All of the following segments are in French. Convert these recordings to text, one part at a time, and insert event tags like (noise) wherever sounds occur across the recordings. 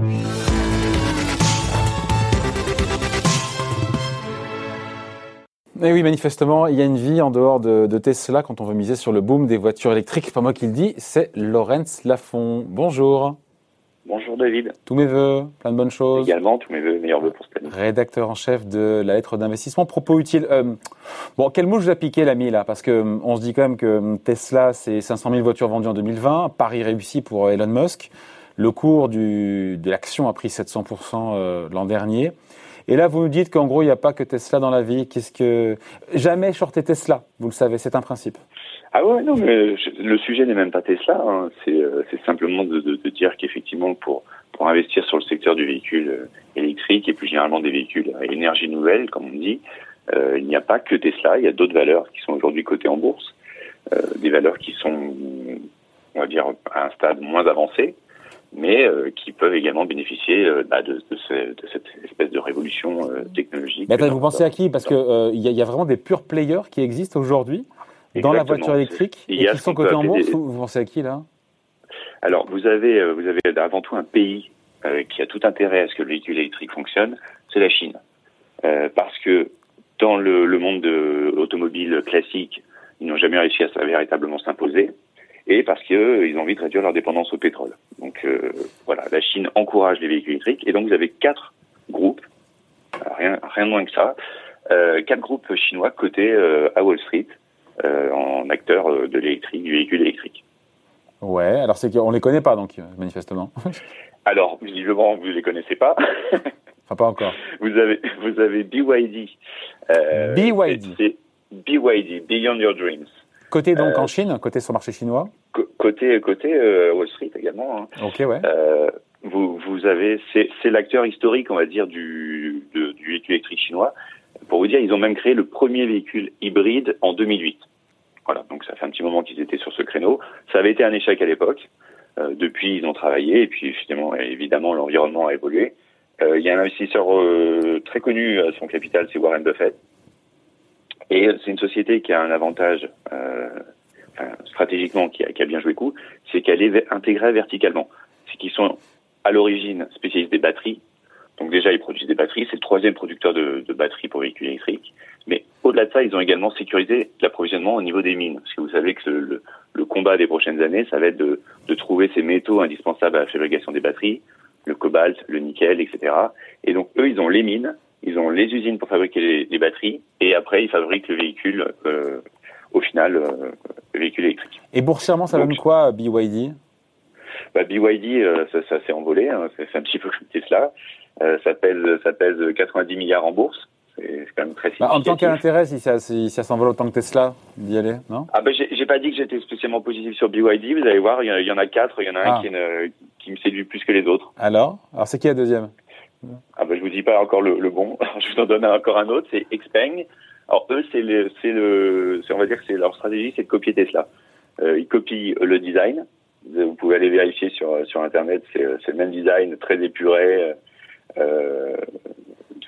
Mais oui, manifestement, il y a une vie en dehors de, Tesla quand on veut miser sur le boom des voitures électriques. Pas moi qui le dis, c'est Laurence Lafont. Bonjour. Bonjour David. Tous mes voeux, plein de bonnes choses. Également, tous mes voeux, meilleurs voeux pour cette année. Rédacteur en chef de la lettre d'investissement. Propos utile. Euh, bon, quel mot je vous piqué l'ami là? Parce que on se dit quand même que euh, Tesla, c'est 500 000 voitures vendues en 2020. Paris réussi pour Elon Musk. Le cours de l'action a pris 700% l'an dernier. Et là, vous nous dites qu'en gros, il n'y a pas que Tesla dans la vie. Qu'est-ce que jamais shorter Tesla Vous le savez, c'est un principe. Ah ouais, non, mais le sujet n'est même pas Tesla. Hein. Euh, c'est simplement de, dire qu'effectivement, pour investir sur le secteur du véhicule euh, électrique et plus généralement des véhicules à énergie nouvelle, comme on dit, euh, il n'y a pas que Tesla. Il y a d'autres valeurs qui sont aujourd'hui cotées en bourse, euh, des valeurs qui sont, on va dire, à un stade moins avancé, mais euh, qui peuvent également bénéficier euh, bah, de, de, cette espèce de révolution euh, technologique. Mais attends, vous pensez à qui? Parce qu'il il y, y, a vraiment des purs players qui existent aujourd'hui dans la voiture électrique et qui sont cotés en bourse? Vous pensez à qui là? Alors, vous avez, vous avez avant tout un pays qui a tout intérêt à ce que le véhicule électrique fonctionne, c'est la Chine. parce que dans le, le monde de automobile classique, ils n'ont jamais réussi à véritablement s'imposer et parce qu'ils euh, ont envie de réduire leur dépendance au pétrole. Donc euh, voilà, la Chine encourage les véhicules électriques et donc vous avez quatre groupes, rien, rien de moins que ça, euh, quatre groupes chinois cotés euh, à Wall Street euh, en acteurs de l'électrique, du véhicule électrique. Ouais, alors c'est qu'on les connaît pas donc manifestement. (laughs) alors visiblement vous les connaissez pas. (laughs) enfin pas encore. Vous avez vous avez BYD. BYD. BYD, Beyond Your Dreams. Côté donc en Chine, côté sur le marché chinois Côté, côté euh, Wall Street également. Hein. Ok, ouais. Euh, vous, vous avez, c'est, l'acteur historique, on va dire, du, du véhicule électrique chinois. Pour vous dire, ils ont même créé le premier véhicule hybride en 2008. Voilà, donc ça fait un petit moment qu'ils étaient sur ce créneau. Ça avait été un échec à l'époque. Euh, depuis, ils ont travaillé et puis finalement, évidemment, l'environnement a évolué. Euh, il y a un investisseur euh, très connu à son capital, c'est Warren Buffett. Et c'est une société qui a un avantage euh, stratégiquement qui a, bien joué coup, c'est qu'elle est intégrée verticalement. C'est qu'ils sont à l'origine spécialistes des batteries. Donc déjà, ils produisent des batteries. C'est le troisième producteur de, batteries pour véhicules électriques. Mais au-delà de ça, ils ont également sécurisé l'approvisionnement au niveau des mines. Parce que vous savez que le, combat des prochaines années, ça va être de trouver ces métaux indispensables à la fabrication des batteries, le cobalt, le nickel, etc. Et donc eux, ils ont les mines, ils ont les usines pour fabriquer les, les batteries, et après, ils fabriquent le véhicule euh, au final, euh, véhicule électrique. Et boursièrement, ça donne quoi, BYD bah, BYD, euh, ça, ça s'est envolé, hein, c'est un petit peu comme Tesla. Ça pèse, ça pèse 90 milliards en bourse. C'est quand même très bah, En tant quel intérêt si ça, si ça s'envole autant que Tesla d'y aller, non? Ah ben j'ai pas dit que j'étais spécialement positif sur BYD. Vous allez voir, il y, en a quatre. Il y en a un ah. qui, qui, me séduit plus que les autres. Alors, alors c'est qui la deuxième? Je vous dis pas encore le, bon. (laughs) je vous en donne encore un autre. C'est Xpeng. Alors eux, c'est on va dire que c'est leur stratégie, c'est de copier Tesla. Euh, ils copient le design. Vous pouvez aller vérifier sur sur internet, c'est, le même design, très épuré euh,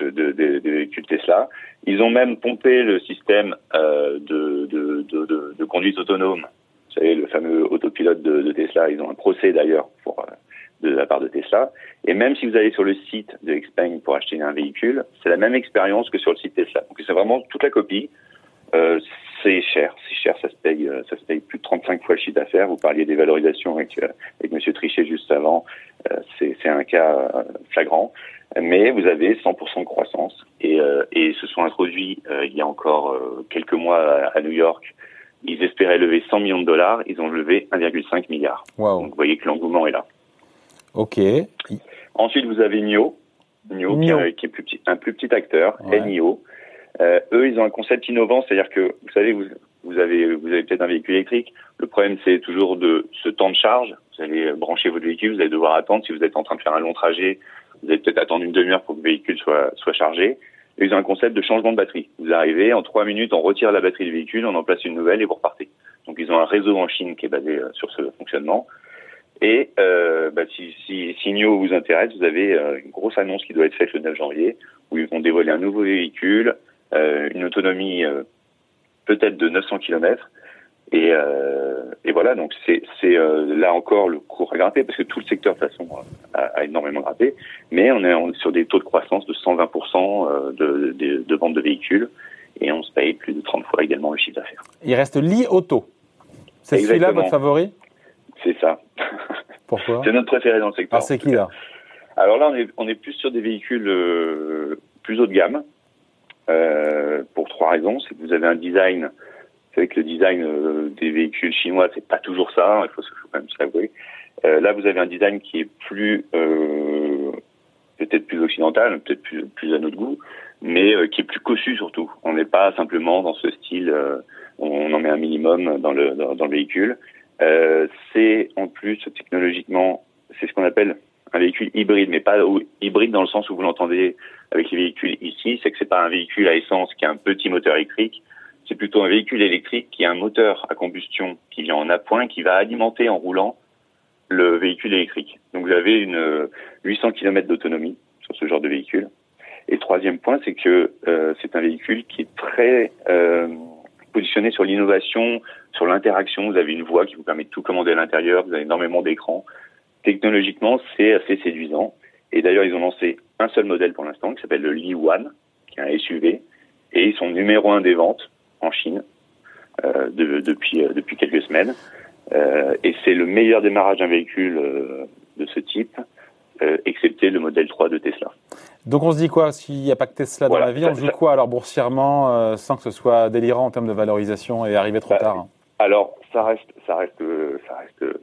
véhicules Tesla. Ils ont même pompé le système euh, de, conduite autonome. Vous savez, le fameux autopilote de, de Tesla. Ils ont un procès d'ailleurs pour euh, de la part de Tesla. Et même si vous allez sur le site de Xpeng pour acheter un véhicule, c'est la même expérience que sur le site Tesla. Donc c'est vraiment toute la copie. Euh, c'est cher, c'est cher, ça se paye, euh, ça se paye plus de 35 fois le chiffre d'affaires. Vous parliez des valorisations avec, euh, avec Monsieur Trichet juste avant, euh, c'est un cas flagrant. Mais vous avez 100% de croissance et, et se sont introduits il y a encore quelques mois à, New York. Ils espéraient lever 100 millions de dollars, ils ont levé 1,5 milliard. Donc vous voyez que l'engouement est là. Ok. Ensuite, vous avez NIO, NIO, Qui, est, plus petit, un plus petit acteur, NIO. Euh, eux, ils ont un concept innovant, c'est-à-dire que vous savez, vous, vous avez, vous avez peut-être un véhicule électrique. Le problème, c'est toujours de ce temps de charge. Vous allez brancher votre véhicule, vous allez devoir attendre. Si vous êtes en train de faire un long trajet, vous allez peut-être attendre une demi-heure pour que le véhicule soit, soit chargé. Et ils ont un concept de changement de batterie. Vous arrivez, en trois minutes, on retire la batterie du véhicule, on en place une nouvelle et vous repartez. Donc ils ont un réseau en Chine qui est basé euh, sur ce fonctionnement. Et euh, bah, si, si, si NIO vous intéresse, vous avez euh, une grosse annonce qui doit être faite le 9 janvier, où ils vont dévoiler un nouveau véhicule, euh, une autonomie peut-être de 900 km. Et, et voilà, donc c'est là encore le cours à grimper, parce que tout le secteur de toute façon a, a, énormément grimpé, mais on est, sur des taux de croissance de 120% de, de, de vente de véhicules et on se paye plus de 30 fois également le chiffre d'affaires. Il reste Li Auto. C'est celui-là votre favori? C'est ça. Pourquoi C'est notre préféré dans le secteur. Ah, c'est qui là Alors là, on est, on est plus sur des véhicules euh, plus haut de gamme. Euh, pour trois raisons. C'est que vous avez un design. Vous savez que le design euh, des véhicules chinois, c'est pas toujours ça. Hein, il faut, faut, quand même se l'avouer. là, vous avez un design qui est plus peut-être plus occidental, peut-être plus, plus à notre goût, mais qui est plus cossu surtout. On n'est pas simplement dans ce style, on en met un minimum dans le, dans, le véhicule. Euh, c'est en plus technologiquement, c'est ce qu'on appelle un véhicule hybride, mais pas hybride dans le sens où vous l'entendez avec les véhicules ici, c'est que c'est pas un véhicule à essence qui a un petit moteur électrique, c'est plutôt un véhicule électrique qui a un moteur à combustion qui vient en appoint, qui va alimenter en roulant le véhicule électrique. Donc vous avez une 800 km d'autonomie sur ce genre de véhicule. Et troisième point, c'est que euh, c'est un véhicule qui est très euh, sur l'innovation, sur l'interaction. Vous avez une voix qui vous permet de tout commander à l'intérieur. Vous avez énormément d'écrans. Technologiquement, c'est assez séduisant. Et d'ailleurs, ils ont lancé un seul modèle pour l'instant qui s'appelle le Li One, qui est un SUV, et ils sont numéro un des ventes en Chine euh, euh, depuis quelques semaines. Euh, et c'est le meilleur démarrage d'un véhicule de ce type, excepté le modèle 3 de Tesla. Donc on se dit quoi S'il n'y a pas que Tesla dans la vie, on se dit quoi alors boursièrement euh, sans que ce soit délirant en termes de valorisation et arriver trop bah, tard Alors ça reste, ça reste, ça reste,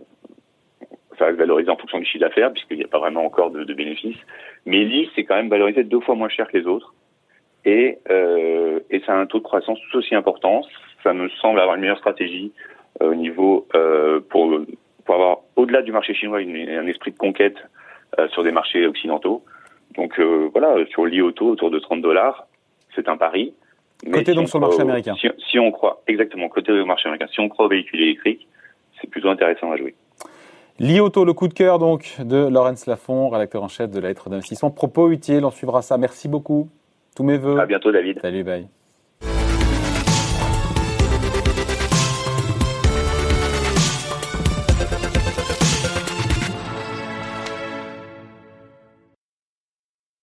ça reste valorisé en fonction du chiffre d'affaires puisqu'il n'y a pas vraiment encore de, bénéfices. Mais l'I c'est quand même valorisé deux fois moins cher que les autres et euh, et ça a un taux de croissance tout aussi important. Ça me semble avoir une meilleure stratégie euh, au niveau pour pour avoir au-delà du marché chinois un esprit de conquête sur des marchés occidentaux. Donc euh, voilà, sur l'IOTO, autour de 30 dollars, c'est un pari. côté donc sur le marché américain. Si, on croit, exactement, côté au marché américain. Si on croit aux véhicules électriques, c'est plutôt intéressant à jouer. L'IOTO, le coup de cœur donc de Laurence Lafont, rédacteur en chef de la lettre d'investissement. Propos utile, on suivra ça. Merci beaucoup. Tous mes voeux. À bientôt, David. Salut, bye.